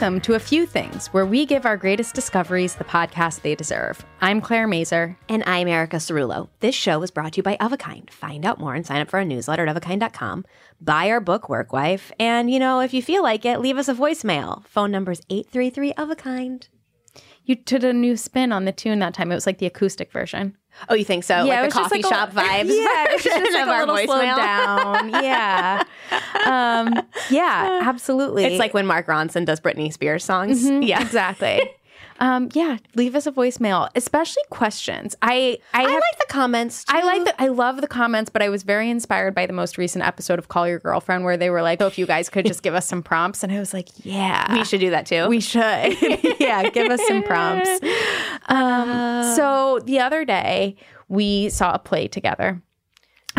Welcome to A Few Things, where we give our greatest discoveries the podcast they deserve. I'm Claire Mazur. And I'm Erica Cerullo. This show is brought to you by Of a Kind. Find out more and sign up for our newsletter at ofakind.com. Buy our book, Work Wife. And, you know, if you feel like it, leave us a voicemail. Phone number is 833 Of a Kind. You did a new spin on the tune that time. It was like the acoustic version. Oh, you think so? Yeah, like the coffee like shop a, vibes. Yeah, it's just like of a our little voicemail. down. Yeah, um, yeah, absolutely. It's like when Mark Ronson does Britney Spears songs. Mhm, Yeah. exactly. Um, yeah, leave us a voicemail, especially questions. I I, I have, like the comments. I like the, I love the comments, but I was very inspired by the most recent episode of Call Your Girlfriend where they were like, "Oh, if you guys could just give us some prompts," and I was like, "Yeah, We should do that too. we should. yeah, give us some prompts." Um, so the other day we saw a play together,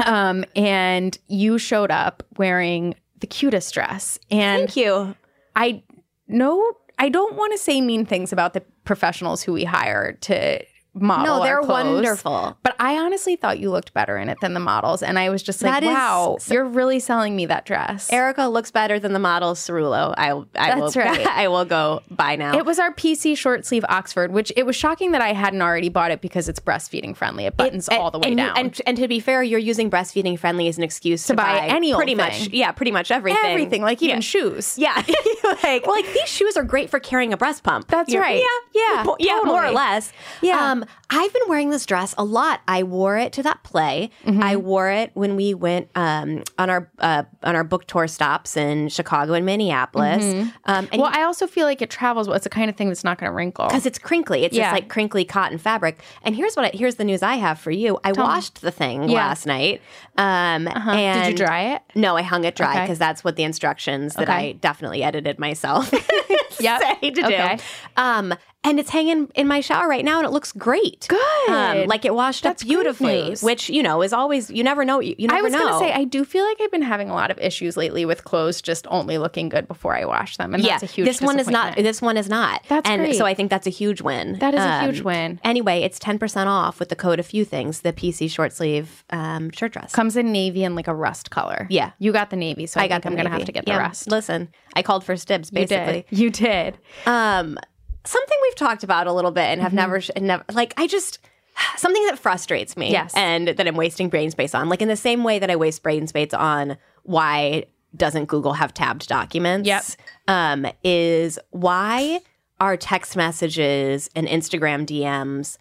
um, and you showed up wearing the cutest dress, and Thank you. I know I don't want to say mean things about the professionals who we hire to model. No, they're clothes, wonderful. But I honestly thought you looked better in it than the models, and I was just like, That "Wow, so- you're really selling me that dress." Erica looks better than the model Cerullo. I, I That's will, right. I will go buy now. It was our PC short sleeve Oxford, which it was shocking that I hadn't already bought it because it's breastfeeding friendly. It buttons And- all the way and, down. And, and to be fair, you're using breastfeeding friendly as an excuse to, To buy any old pretty thing. much, yeah, pretty much everything. Everything, like even Yeah. shoes. Yeah, like, well, like these shoes are great for carrying a breast pump. That's You're- right. Yeah, Yeah, yeah, more or less. Yeah. Um, I've been wearing this dress a lot. I wore it to that play. Mm-hmm. I wore it when we went um, on our uh, on our book tour stops in Chicago and Minneapolis. Um, and Mm-hmm. well, I also feel like it travels well. It's the kind of thing that's not going to wrinkle. because it's crinkly. It's Yeah. just like crinkly cotton fabric. And here's what I, here's the news I have for you. I washed the thing Yeah. last night. Um, Uh-huh. and Did you dry it? No, I hung it dry Okay. because that's what the instructions that Okay. I definitely edited myself Yep. say to Okay. do. Um, and it's hanging in my shower right now, and it looks great. Good. Um, like it washed That's up beautifully, which you know is always you never know. You, you never I was know. going to say, I do feel like I've been having a lot of issues lately with clothes just only looking good before I wash them, and yeah, that's a huge. this one is not. This one is not. That's and great. so I think that's a huge win. That is a Um, huge win. Anyway, it's ten percent off with the code a few things. The PC short sleeve um, shirt dress. Comes in navy and like a rust color. Yeah. you got the navy, so I, I got. I'm going to have to get the Yeah, rest. Listen, I called for stibs. You Basically, did. You did. Um, something we've talked about a little bit and Mm-hmm. have never, sh- never, like, I just, something that frustrates me. Yes. And that I'm wasting brain space on. Like, in the same way that I waste brain space on why doesn't Google have tabbed documents? Yep. Um, is why are text messages and Instagram DMs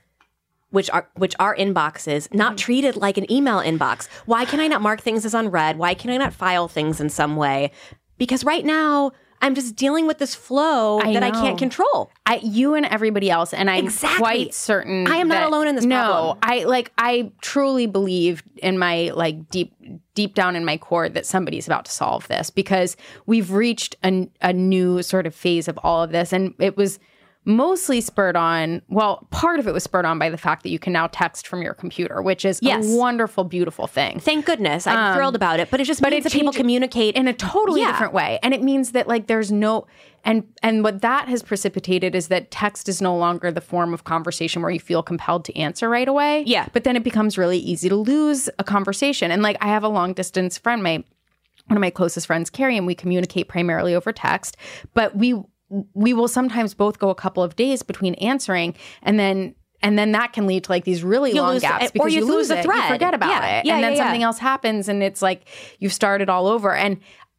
which are which are inboxes not Mm-hmm. treated like an email inbox why can i not mark things as unread why can i not file things in some way because right now i'm just dealing with this flow I that i can't control I, you and everybody else, and I'm Exactly. quite certain. I am not that- alone in this no, problem. I like. I truly believe in my like deep, deep down in my core that somebody's about to solve this because we've reached a, a new sort of phase of all of this, and it was mostly spurred on, well, part of it was spurred on by the fact that you can now text from your computer, which is Yes. a wonderful, beautiful thing. Thank goodness. I'm um, thrilled about it. But it just but means it that people communicate in a totally Yeah. different way and it means that like there's no and and what that has precipitated is that text is no longer the form of conversation where you feel compelled to answer right away Yeah. but then it becomes really easy to lose a conversation and like i have a long distance friend my one of my closest friends carrie and we communicate primarily over text but we we will sometimes both go a couple of days between answering and then and then that can lead to like these really You long lose- gaps or because you you, lose lose the thread. you forget about Yeah. it, Yeah, and then yeah. something else happens, and it's like you've started all over. And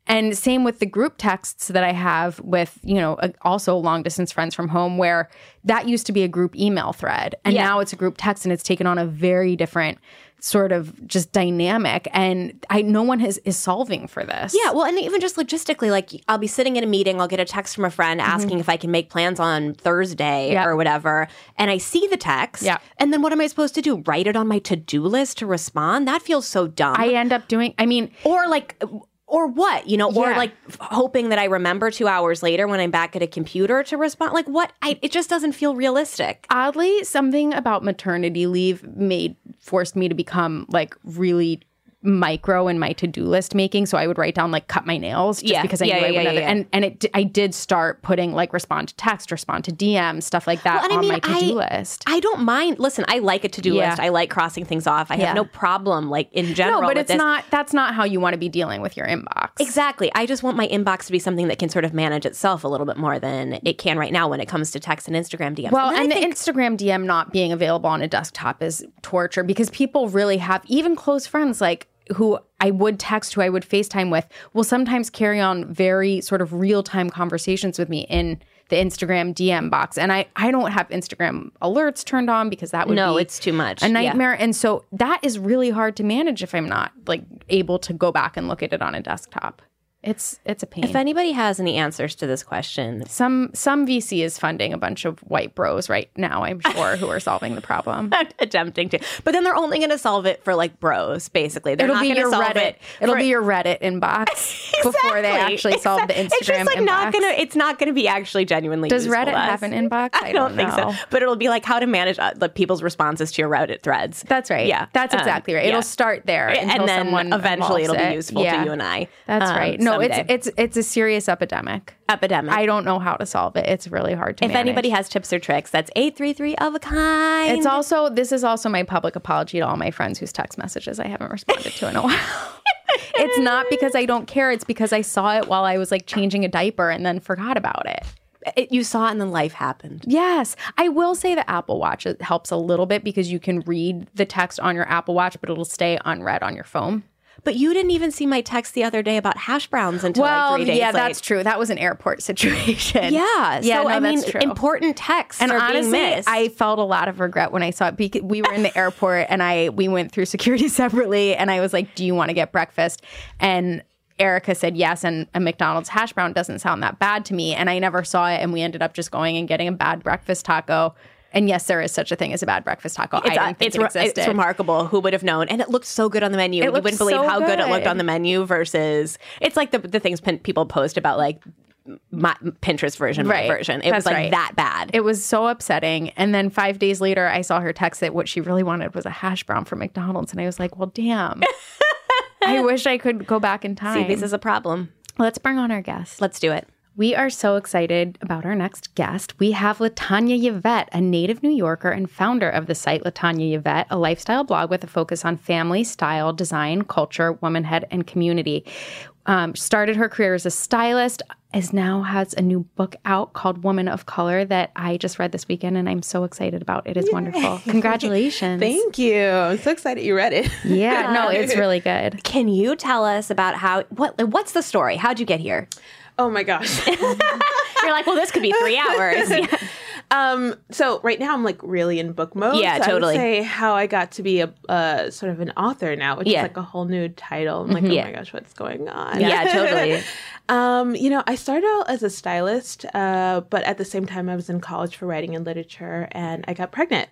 and same with the group texts that I have with you know also long distance friends from home, where that used to be a group email thread, and Yeah. now it's a group text, and it's taken on a very different sort of just dynamic. And I no one has is solving for this. Yeah, well, and even just logistically, like I'll be sitting in a meeting, I'll get a text from a friend asking if I can make plans on Thursday Mm-hmm. Or whatever, and I see the text, Yeah. and then what am I supposed to do? Write it on my to do list to respond? That feels so dumb. I end up doing. I mean, or like, or what? You know, or Yeah. like f- hoping that I remember two hours later when I'm back at a computer to respond. Like, what? I, it just doesn't feel realistic. oddly something about maternity leave made forced me to become like really micro in my to-do list making so i would write down like cut my nails just Yeah. because i Yeah, knew yeah, I wouldn't yeah, and and it d- i did start putting like respond to text respond to dm stuff like that Well, and I on mean, my to-do I- list I don't mind. Listen, I like a to do Yeah. list. I like crossing things off. I have no problem, like in general. no but it's this. not that's not how you want to be dealing with your inbox Exactly. I just want my inbox to be something that can sort of manage itself a little bit more than it can right now when it comes to text and Instagram dm Well, then and, I the Instagram DM not being available on a desktop is torture because people really have even close friends like who I would text, who I would FaceTime with, will sometimes carry on very sort of real time conversations with me in the Instagram DM box. And I, I don't have Instagram alerts turned on because that would No, be it's too much. a Yeah. nightmare. And so that is really hard to manage if I'm not like able to go back and look at it on a desktop. It's it's a pain. if anybody has any answers to this question, some some VC is funding a bunch of white bros right now, I'm sure, who are solving the problem. attempting to, but then they're only going to solve it for like bros, basically. They're It'll not be your solve Reddit. It It'll for- be your Reddit inbox before they Exactly. actually solve the Instagram It's just like inbox. not gonna. It's not gonna be actually genuinely. Useful. Does Reddit to have an inbox? I, I don't, don't think know. so. But it'll be like how to manage uh, like people's responses to your Reddit threads. That's right. Yeah, that's Um, exactly right. yeah. It'll start there, and then someone eventually it'll be useful Yeah. to you and I. That's um, right. No, someday. it's it's it's a serious epidemic. epidemic. I don't know how to solve it. It's really hard to. if manage. anybody has tips or tricks, that's eight three three of a kind. It's also this is also my public apology to all my friends whose text messages I haven't responded to in a while. it's not because I don't care. It's because I saw it while I was like changing a diaper and then forgot about it. It- you saw it and then life happened. Yes, I will say the Apple Watch it helps a little bit because you can read the text on your Apple Watch, but it'll stay unread on your phone. But you didn't even see my text the other day about hash browns until like three days yeah, late. that's true. That was an airport situation. Yeah, yeah. so no, I mean, that's true. important texts and are honestly, being missed. I felt a lot of regret when I saw it because we were in the airport and I we went through security separately, and I was like, "Do you want to get breakfast?" And Erica said yes, and a McDonald's hash brown doesn't sound that bad to me, and I never saw it, and we ended up just going and getting a bad breakfast taco. And yes, there is such a thing as a bad breakfast taco. I It's, uh, didn't think it's, it existed. it's remarkable. Who would have known? And it looked so good on the menu. you wouldn't believe so how good. it looked on the menu versus it's like the the things pin, people post about like my Pinterest version, my version. It was like right. that bad. It was so upsetting. And then five days later, I saw her text that what she really wanted was a hash brown from McDonald's. And I was like, well, damn. I wish I could go back in time. See, this is a problem. Let's bring on our guest. Let's do it. We are so excited about our next guest. We have LaTonya Yvette, a native New Yorker and founder of the site LaTonya Yvette, a lifestyle blog with a focus on family, style, design, culture, womanhood, and community. Um, started her career as a stylist, is now has a new book out called Woman of Color that I just read this weekend, and I'm so excited about. It is wonderful. Congratulations! Thank you. I'm so excited you read it. yeah, no, it's really good. Can you tell us about how what what's the story? How'd you get here? Oh my gosh. You're like, well, this could be three hours. Yeah. um, so right now I'm like really in book mode. Yeah, so I would totally. say how I got to be a uh, sort of an author now, which Yeah. is like a whole new title. I'm like, oh Yeah. my gosh, what's going on? Yeah, totally. Um, you know, I started out as a stylist, uh, but at the same time, I was in college for writing and literature, and I got pregnant.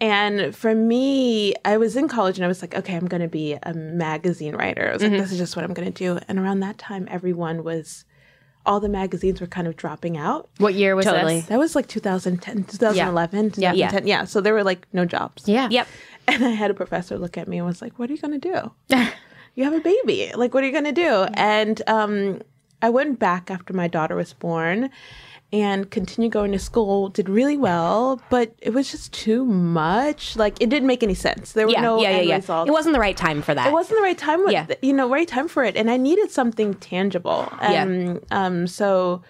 And for me, I was in college and I was like, okay, I'm going to be a magazine writer. I was like, this is just what I'm going to do. And around that time, everyone was all the magazines were kind of dropping out. What year was Totally. this? That was like 2010, 2011, Yeah. 2010. Yeah. So there were like no jobs. Yeah. Yep. And I had a professor look at me and was like, What are you going to do? you have a baby. Like, what are you going to do? And um, I went back after my daughter was born and continued going to school, did really well, but it was just too much. Like, it didn't make any sense. There were Yeah. no yeah. Yeah. end Yeah. results. It wasn't the right time for that. It wasn't the right time. With, Yeah. You know, right time for it. And I needed something tangible. Yeah. And um, so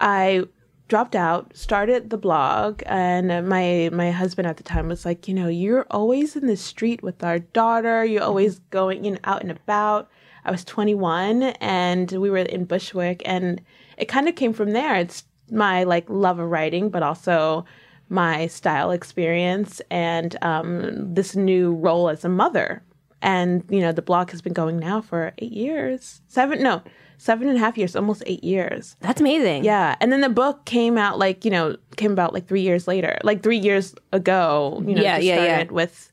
I dropped out, started the blog, and my my husband at the time was like, you know, you're always in the street with our daughter. You're always going, you know, out and about. I was 21, and we were in Bushwick, and it kind of came from there. It's my like love of writing, but also my style experience and um, this new role as a mother. And you know, the blog has been going now for eight years, seven no, seven and a half years, almost eight years. That's amazing. Yeah, and then the book came out like you know came about like three years later, like three years ago. You know, Yeah, just yeah, yeah. started with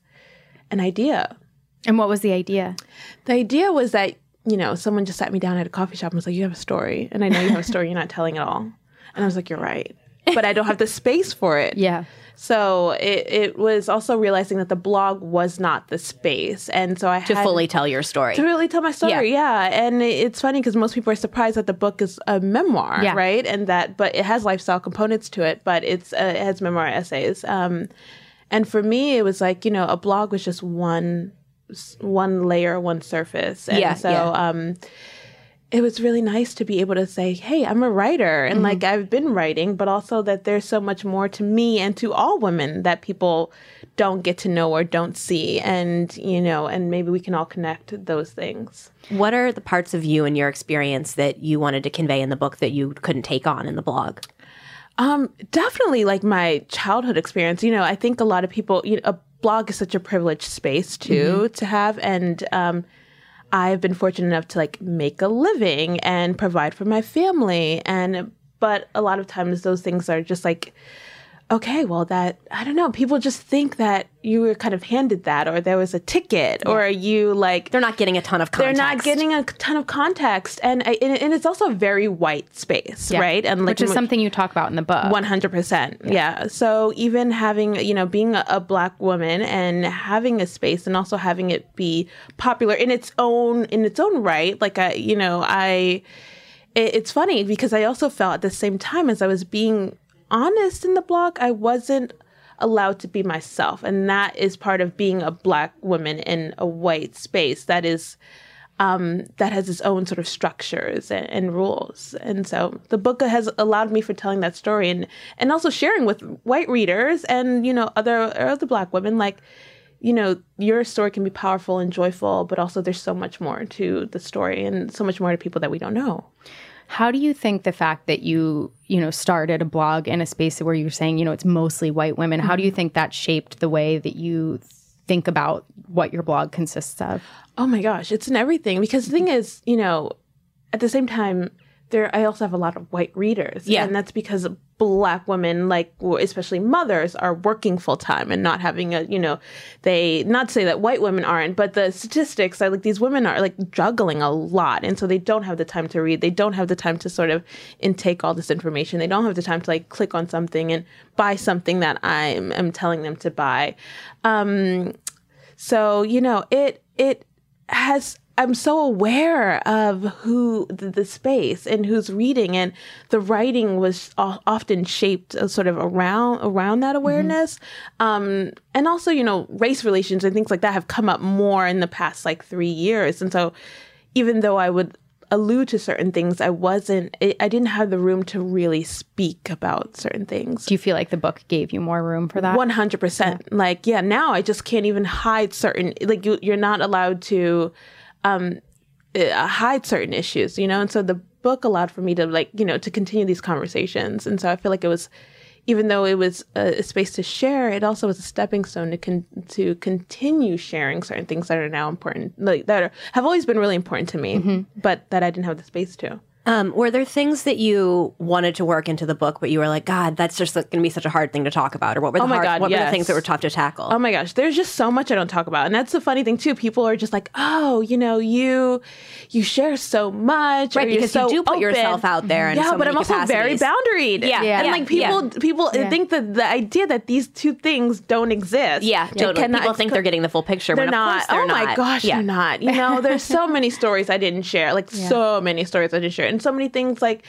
an idea. And what was the idea? The idea was that you know someone just sat me down at a coffee shop and was like, "You have a story," and I know you have a story. You're not telling it all, and I was like, "You're right," but I don't have the space for it. Yeah. So it, it was also realizing that the blog was not the space, and so I had To fully tell your story. to really tell my story. Yeah, and it's funny because most people are surprised that the book is a memoir, Yeah. right? And that, but it has lifestyle components to it, but it's uh, it has memoir essays. Um, and for me, it was like you know, a blog was just one one layer, one surface, and Yeah, so yeah. um, it was really nice to be able to say, "Hey, I'm a writer," and like I've been writing, but also that there's so much more to me and to all women that people don't get to know or don't see, and you know, and maybe we can all connect those things. What are the parts of you and your experience that you wanted to convey in the book that you couldn't take on in the blog? Um, definitely like my childhood experience. You know, I think a lot of people, you know, a blog is such a privileged space too to have, and um, I've been fortunate enough to like make a living and provide for my family, and but a lot of times those things are just like. Okay, well, that I don't know. People just think that you were kind of handed that, or there was a ticket, or you like They're not getting a ton of context. they're not getting a ton of context, and I- and, and it's also a very white space, right? And like Which is something you talk about in the book. one hundred percent, yeah. So even having you know being a, a black woman and having a space and also having it be popular in its own in its own right, like I you know I, it's funny because I also felt at the same time as I was being honest in the blog, I wasn't allowed to be myself, and that is part of being a black woman in a white space. That is um, that has its own sort of structures and, and rules. And so the book has allowed me for telling that story and, and also sharing with white readers and, you know, other, other black women, like, you know, your story can be powerful and joyful, but also there's so much more to the story and so much more to people that we don't know. How do you think the fact that you, you know, started a blog in a space where you're saying, you know, it's mostly white women, how do you mm-hmm. think that shaped the way that you think about what your blog consists of? Oh my gosh, it's in everything. Because the thing mm-hmm. is, you know, at the same time, there I also have a lot of white readers. Yeah. And that's because black women, like especially mothers, are working full time and not having a, you know, they not to say that white women aren't, but the statistics are like these women are like juggling a lot. And so they don't have the time to read. They don't have the time to sort of intake all this information. They don't have the time to like click on something and buy something that I'm am telling them to buy. Um so, you know, it it has I'm so aware of who the, the space and who's reading, and the writing was o- often shaped uh, sort of around around that awareness, um, and also you know race relations and things like that have come up more in the past like three years, and so even though I would allude to certain things, I wasn't I I didn't have the room to really speak about certain things. Do you feel like the book gave you more room for that? One hundred percent. Like, yeah, now I just can't even hide certain. Like, you, you're not allowed to um, uh, hide certain issues, you know. And so the book allowed for me to, like, you know, to continue these conversations. And so I feel like it was, even though it was a, space to share, it also was a stepping stone to con- to continue sharing certain things that are now important, like that are, have always been really important to me, but that I didn't have the space to. Um, were there things that you wanted to work into the book, but you were like, God, that's just going to be such a hard thing to talk about? Or what were the, Oh my hard, God, what were the things that were tough to tackle? Oh my gosh, there's just so much I don't talk about. And that's the funny thing too. People are just like, "Oh, you know, you you share so much." Right, or you're because you do put open." yourself out there in yeah, so but many I'm also very capacities. boundaried. Yeah, Yeah. And yeah, like people yeah. people Yeah. think that the idea that these two things don't exist. yeah, they totally. cannot- People think they're getting the full picture, they're when of not. course they're oh not. my gosh, yeah. they're not. You know, there's so many stories I didn't share. Like so many stories I didn't share, and so many things like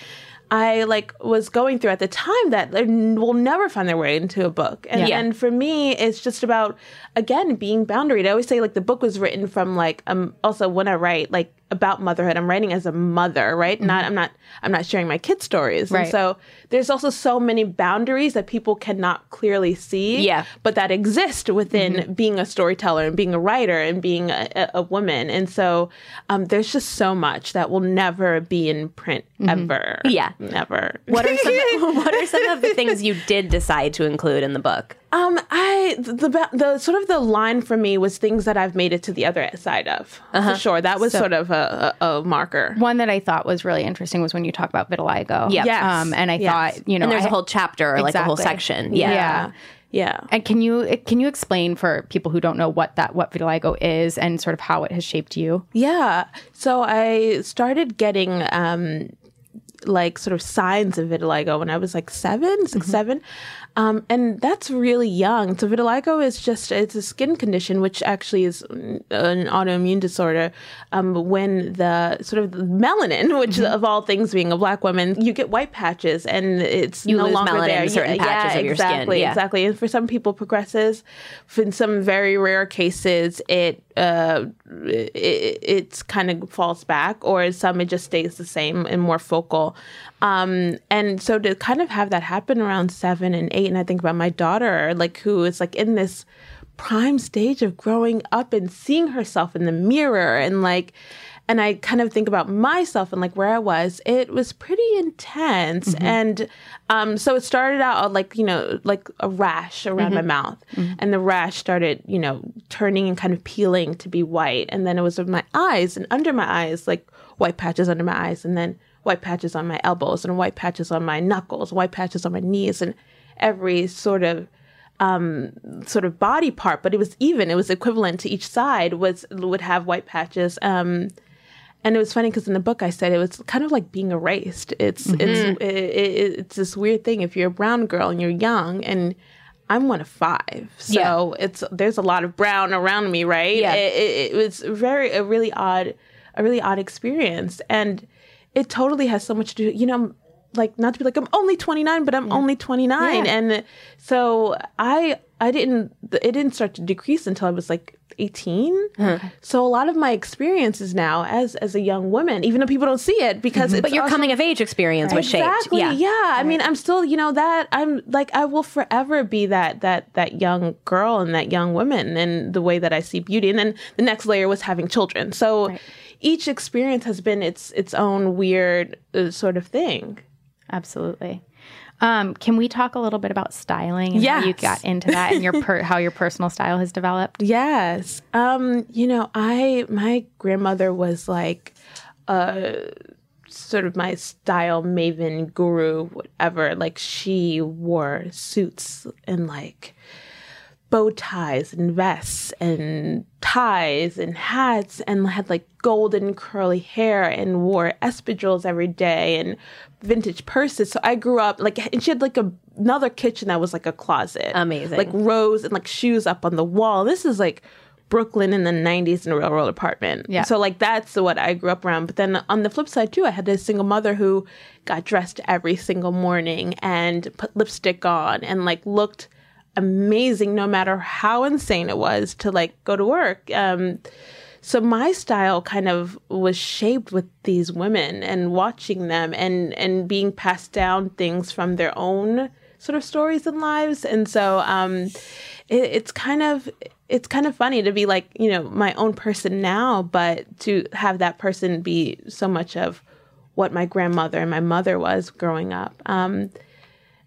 I like was going through at the time that will never find their way into a book. And Yeah. and for me, it's just about again being boundaried. I always say like the book was written from like um also when I write like about motherhood, I'm writing as a mother, right? Not I'm not I'm not sharing my kids' stories. Right. And so there's also so many boundaries that people cannot clearly see. Yeah. But that exist within being a storyteller and being a writer and being a, a, a woman. And so um, there's just so much that will never be in print ever. Yeah. Never. What are some What are some of the things you did decide to include in the book? Um, I the the the sort of the line for me was things that I've made it to the other side of for sure. That was sort of a, a, a marker. One that I thought was really interesting was when you talk about vitiligo. Yeah. Yes. Um, and I Yes. thought, you know, And there's a a whole chapter, or like a whole section. Yeah. Yeah, yeah. And can you can you explain for people who don't know what that what vitiligo is and sort of how it has shaped you? Yeah. So I started getting um like sort of signs of vitiligo when I was like seven, six, seven. Um, and that's really young. So vitiligo is just it's a skin condition which actually is an autoimmune disorder. Um, when the sort of melanin, which of all things being a black woman, you get white patches and it's You no longer melanin there. in certain Yeah, patches yeah, of your skin. exactly, Yeah. Exactly. And for some people progresses. In some very rare cases, it uh, it, it's kind of falls back, or some it just stays the same and more focal. Um, and so to kind of have that happen around seven and eight, and I think about my daughter, like who is like in this prime stage of growing up and seeing herself in the mirror and like and I kind of think about myself and like where I was, it was pretty intense. Mm-hmm. And um, so it started out uh, like, you know, like a rash around mm-hmm. my mouth. Mm-hmm. And the rash started, you know, turning and kind of peeling to be white. And then it was in my eyes and under my eyes, like white patches under my eyes. And then white patches on my elbows and white patches on my knuckles, white patches on my knees, and every sort of um, sort of body part, but it was even. It was equivalent to each side was would have white patches. Um, and it was funny because in the book I said it was kind of like being erased. It's it's it, it, it's this weird thing. If you're a brown girl and you're young, and I'm one of five, so it's there's a lot of brown around me, right? Yeah. It, it, it was very a really odd a really odd experience, and it totally has so much to do. You know, like not to be like I'm only 29, but I'm only 29, and so I I didn't it didn't start to decrease until I was like 18. So a lot of my experiences now as as a young woman, even though people don't see it because it's But your also- coming of age experience was shaped. Exactly. Yeah. Yeah. I mean, I'm still, you know, that I'm like I will forever be that that that young girl and that young woman and the way that I see beauty. And then the next layer was having children. So each experience has been its its own weird uh, sort of thing. Absolutely. Um, can we talk a little bit about styling and how you got into that and your per- how your personal style has developed? Yes. Um, you know, I my grandmother was like uh sort of my style maven guru, whatever. Like she wore suits and like bow ties and vests and ties and hats and had like golden curly hair and wore espadrilles every day and vintage purses. So I grew up like, and she had like a, another kitchen that was like a closet. Amazing. Like rows and like shoes up on the wall. This is like Brooklyn in the 90s in a railroad apartment. Yeah. So like that's what I grew up around. But then on the flip side too, I had a single mother who got dressed every single morning and put lipstick on and like looked amazing no matter how insane it was to like go to work. Um, so my style kind of was shaped with these women and watching them and and being passed down things from their own sort of stories and lives. And so um, it, it's kind of it's kind of funny to be like you know my own person now, but to have that person be so much of what my grandmother and my mother was growing up. Um,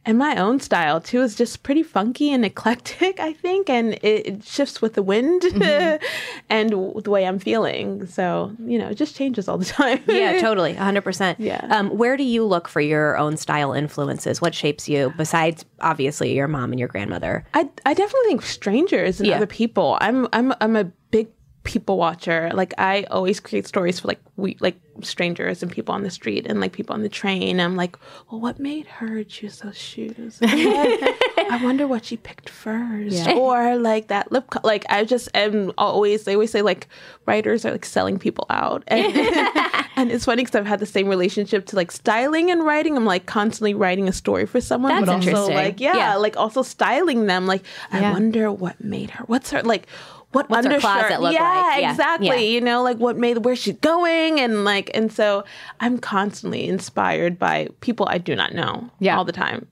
and my own style too is just pretty funky and eclectic, I think, and it, it shifts with the wind Mm-hmm. and w- the way I'm feeling. So you know, it just changes all the time. Yeah, totally, hundred percent. Yeah. Um, where do you look for your own style influences? What shapes you besides obviously your mom and your grandmother? I I definitely think strangers and Yeah. other people. I'm I'm I'm a big people watcher. Like I always create stories for like we like strangers and people on the street and like people on the train. I'm like, well, what made her choose those shoes? I wonder what she picked first, or like that lip. Co- like I just am always. They always say like writers are like selling people out, and, and it's funny because I've had the same relationship to like styling and writing. I'm like constantly writing a story for someone, That's but also like yeah, Yeah. like also styling them. Like I Yeah. wonder what made her. What's her like? What What's her undershirt? closet look yeah, like? Yeah, exactly. yeah. You know, like what made where she's going, and like, and so I'm constantly inspired by people I do not know. Yeah. all the time.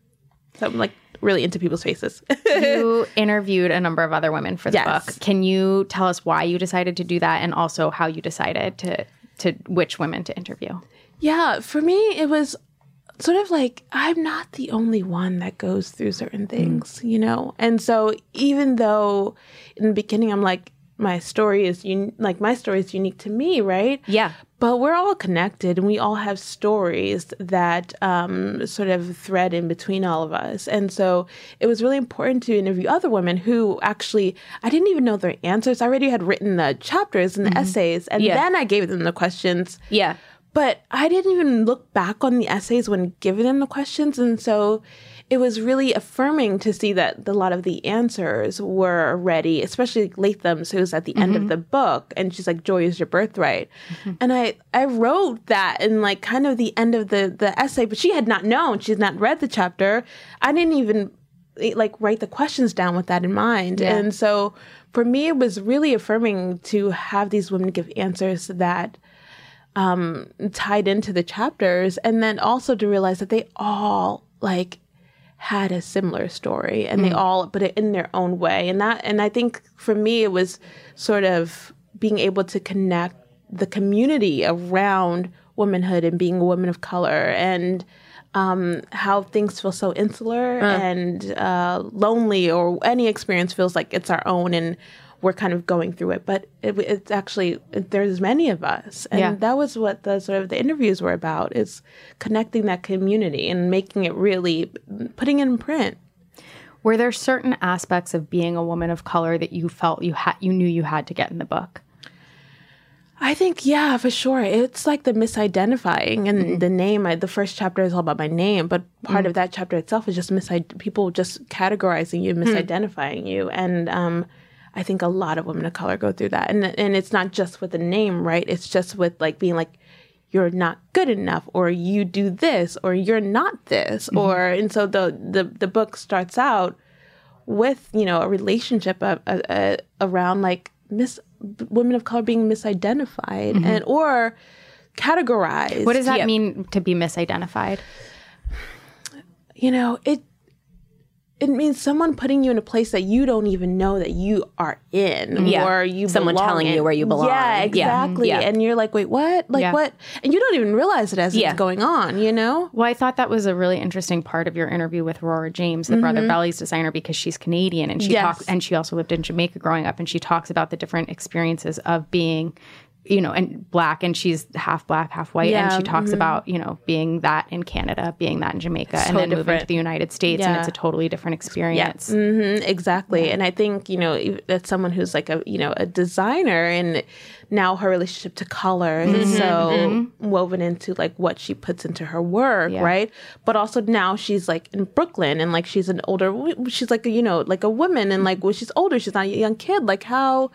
So I'm like really into people's faces. you interviewed a number of other women for the Yes. book. Can you tell us why you decided to do that and also how you decided to to which women to interview? Yeah, for me, it was sort of like I'm not the only one that goes through certain things, you know? And so even though in the beginning I'm like, my story is un- like my story is unique to me, right? Yeah. But we're all connected and we all have stories that um, sort of thread in between all of us. And so it was really important to interview other women who actually, I didn't even know their answers. I already had written the chapters and the essays, and Yeah. then I gave them the questions. Yeah. But I didn't even look back on the essays when giving them the questions. And so it was really affirming to see that a lot of the answers were ready, especially Latham's, who's at the end of the book. And she's like, Joy is your birthright. And I, I wrote that in like kind of the end of the, the essay, but she had not known. She's not read the chapter. I didn't even eh, like write the questions down with that in mind. And so for me, it was really affirming to have these women give answers that um, tied into the chapters, and then also to realize that they all like had a similar story, and they all put it in their own way, and that, and I think for me, it was sort of being able to connect the community around womanhood and being a woman of color, and um, how things feel so insular and uh, lonely, or any experience feels like it's our own, and we're kind of going through it. But it, it's actually there's many of us, and Yeah. that was what the sort of the interviews were about: is connecting that community and making it really putting it in print. Were there certain aspects of being a woman of color that you felt you had you knew you had to get in the book? I think, yeah, for sure. It's like the misidentifying and mm-hmm. the name. I, the first chapter is all about my name, but part mm. of that chapter itself is just misid- people just categorizing you, hmm. misidentifying you. And um, I think a lot of women of color go through that. And, and it's not just with the name, right? It's just with like being like, you're not good enough, or you do this, or you're not this, or, and so the, the, the book starts out with you know a relationship uh, uh, uh, around like mis women of color being misidentified and or categorized. What does that Yeah. mean to be misidentified? you know it? It means someone putting you in a place that you don't even know that you are in, Yeah. or you Someone belong telling you where you belong. Yeah, Yeah. exactly. Yeah. And you're like, wait, what? Like Yeah. what? And you don't even realize it as Yeah. it's going on. You know? Well, I thought that was a really interesting part of your interview with Aurora James, the Brother mm-hmm. Vellies designer, because she's Canadian and she Yes. talks and she also lived in Jamaica growing up, and she talks about the different experiences of being, you know, and black, and she's half black, half white, and she talks mm-hmm. about you know being that in Canada, being that in Jamaica, and so then moving to the United States, and it's a totally different experience. hmm exactly. And I think, you know, that's someone who's like a, you know, a designer and now her relationship to color is mm-hmm. so mm-hmm. woven into like what she puts into her work, Yeah. right? But also now she's like in Brooklyn and like she's an older, she's like, a, you know, like a woman and like when she's older, she's not a young kid. Like how,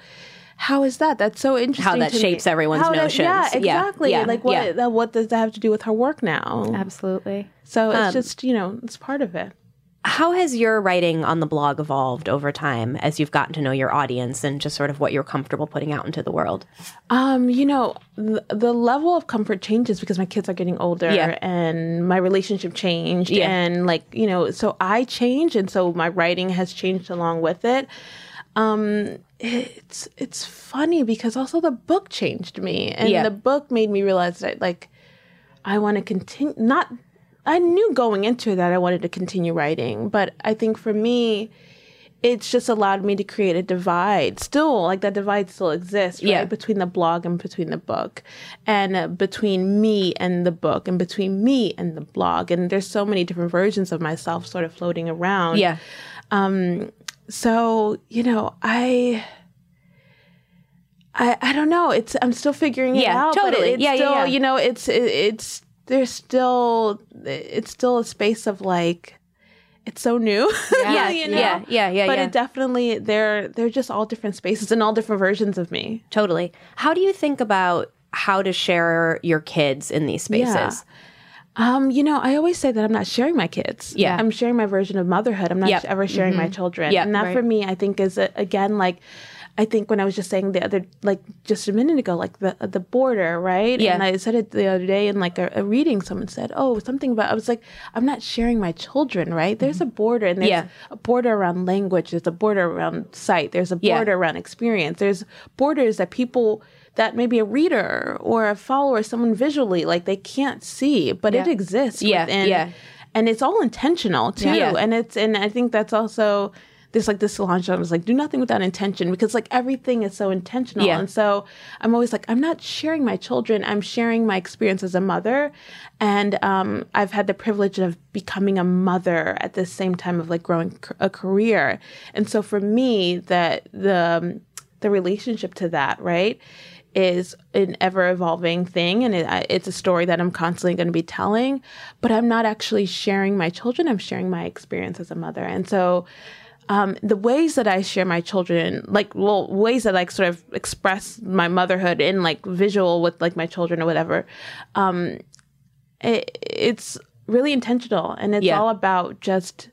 how is that? That's so interesting. How that to me. shapes everyone's How that- notions. yeah, Yeah, exactly. yeah, Like what, yeah. what does that have to do with her work now? Absolutely. So Um, it's just, you know, it's part of it. How has your writing on the blog evolved over time as you've gotten to know your audience and just sort of what you're comfortable putting out into the world? Um, you know, the, the level of comfort changes because my kids are getting older Yeah. and my relationship changed Yeah. and like, you know, so I change. and so my writing has changed along with it. Um it's it's funny because also the book changed me and Yeah. the book made me realize that like I want to continue not I knew going into that I wanted to continue writing, but I think for me, it's just allowed me to create a divide. Still, like that divide still exists, right? Yeah. Between the blog and between the book, and uh, between me and the book, and between me and the blog. And there's so many different versions of myself sort of floating around. Yeah. So, you know, I. I, I don't know. It's I'm still figuring it Yeah, out. But totally. it's Yeah, yeah, still, yeah. you know, it's it, it's there's still it's still a space of like it's so new. Yeah, you know? yeah, yeah, yeah, But yeah. it definitely they're they're just all different spaces and all different versions of me. Totally. How do you think about how to share your kids in these spaces? Yeah. Um, you know, I always say that I'm not sharing my kids. Yeah. I'm sharing my version of motherhood. I'm not Yep. ever sharing my mm-hmm. children. Yep, and that right. for me, I think is a, again like. I think when I was just saying the other, like just a minute ago, like the the border, right? Yeah. And I said it the other day in like a, a reading. Someone said, "Oh, something about." I was like, "I'm not sharing my children, right? There's mm-hmm. a border, and there's Yeah. a border around language. There's a border around sight. There's a Yeah. border around experience. There's borders that people that maybe a reader or a follower, someone visually, like they can't see, but it exists Yeah, within. yeah. And it's all intentional too. Yeah. And it's and I think that's also this like this launch I was like, do nothing without intention because like everything is so intentional. Yeah. And so I'm always like, I'm not sharing my children, I'm sharing my experience as a mother. And um, I've had the privilege of becoming a mother at the same time of like growing a career. And so for me, that the the relationship to that, right? Is an ever evolving thing and it, it's a story that I'm constantly going to be telling but I'm not actually sharing my children I'm sharing my experience as a mother and so um, the ways that I share my children like well ways that like sort of express my motherhood in like visual with like my children or whatever um, it, it's really intentional and it's Yeah. all about just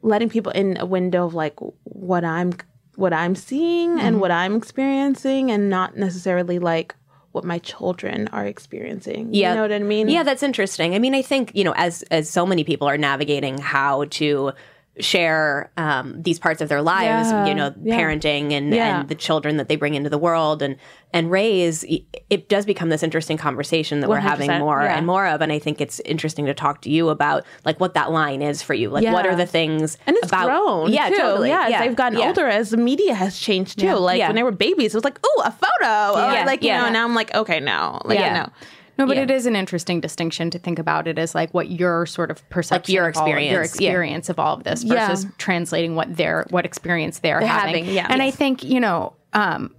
letting people in a window of like what I'm what I'm seeing Mm-hmm. and what I'm experiencing and not necessarily like what my children are experiencing. Yeah. You know what I mean? Yeah, that's interesting. I mean, I think, you know, as as so many people are navigating how to share um, these parts of their lives, Yeah, you know, yeah. parenting and, Yeah. and the children that they bring into the world and and raise, it does become this interesting conversation that we're having more and more of. And I think it's interesting to talk to you about like what that line is for you. Like what are the things And it's about grown. Yeah, too. totally. Yeah, yeah. as they've gotten older, as the media has changed too. Like when they were babies, it was like, oh, a photo. Or like, you know, now I'm like, okay, no. Like, Yeah. no. No, but Yeah. it is an interesting distinction to think about it as like what your sort of perception, your of all- your experience, yeah. of all of this Yeah. versus translating what their what experience they're, They're having. having, yeah. And I think you know, um,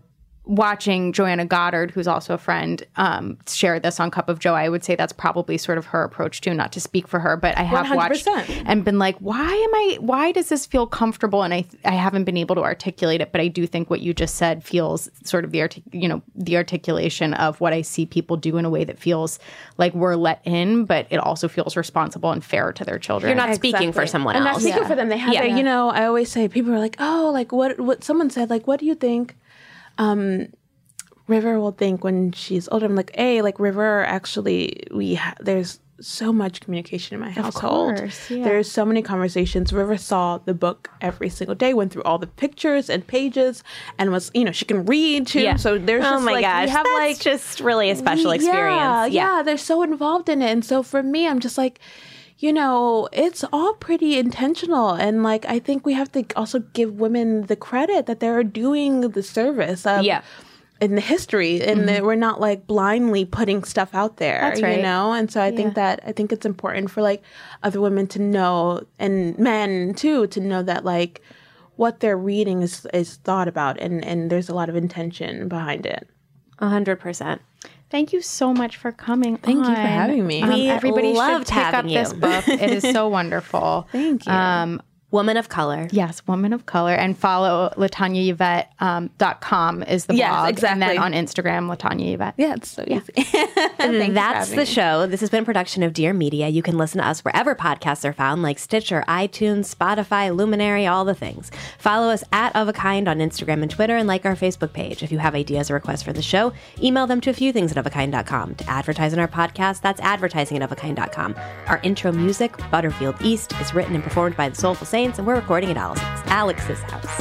watching Joanna Goddard, who's also a friend, um, share this on Cup of Jo, I would say that's probably sort of her approach too. Not to speak for her, but I have watched 100%. and been like, why am I? Why does this feel comfortable? And I I haven't been able to articulate it, but I do think what you just said feels sort of the artic- you know the articulation of what I see people do in a way that feels like we're let in, but it also feels responsible and fair to their children. You're not speaking for someone I'm not speaking Yeah. for them. They have Yeah. their, you know, I always say people are like, oh, like what what someone said, like, what do you think um River will think when she's older? I'm like, hey, like River actually we ha- there's so much communication in my household. course, yeah. There's so many conversations. River saw the book every single day, went through all the pictures and pages, and was you know she can read too. Yeah. So there's oh just my like gosh, we have that's like just really a special experience. yeah, experience. Yeah, they're so involved in it. And so for me, I'm just like, you know, it's all pretty intentional. And like, I think we have to also give women the credit that they're doing the service of. Yeah. In the history, and mm-hmm. that we're not like blindly putting stuff out there, That's right. you know. And so I think that I think it's important for like other women to know, and men too, to know that like what they're reading is is thought about, and and there's a lot of intention behind it. A hundred percent. Thank you so much for coming. Thank you for having me. Um, We everybody loved should pick up having this book. It is so wonderful. Thank you. Um, Woman of color. Yes, Woman of Color. And follow LaTonya Yvette um, dot com is the Yes, blog. And then on Instagram, LaTonya Yvette. Yeah, it's so easy. That's the show. This has been a production of Dear Media. You can listen to us wherever podcasts are found, like Stitcher, iTunes, Spotify, Luminary, all the things. Follow us at Of a Kind on Instagram and Twitter, and like our Facebook page. If you have ideas or requests for the show, email them to a few things at ofakind.com. To advertise on our podcast, that's advertising at ofakind.com. Our intro music, Butterfield East, is written and performed by the Soulful Saints, and we're recording at Alex's, Alex's house.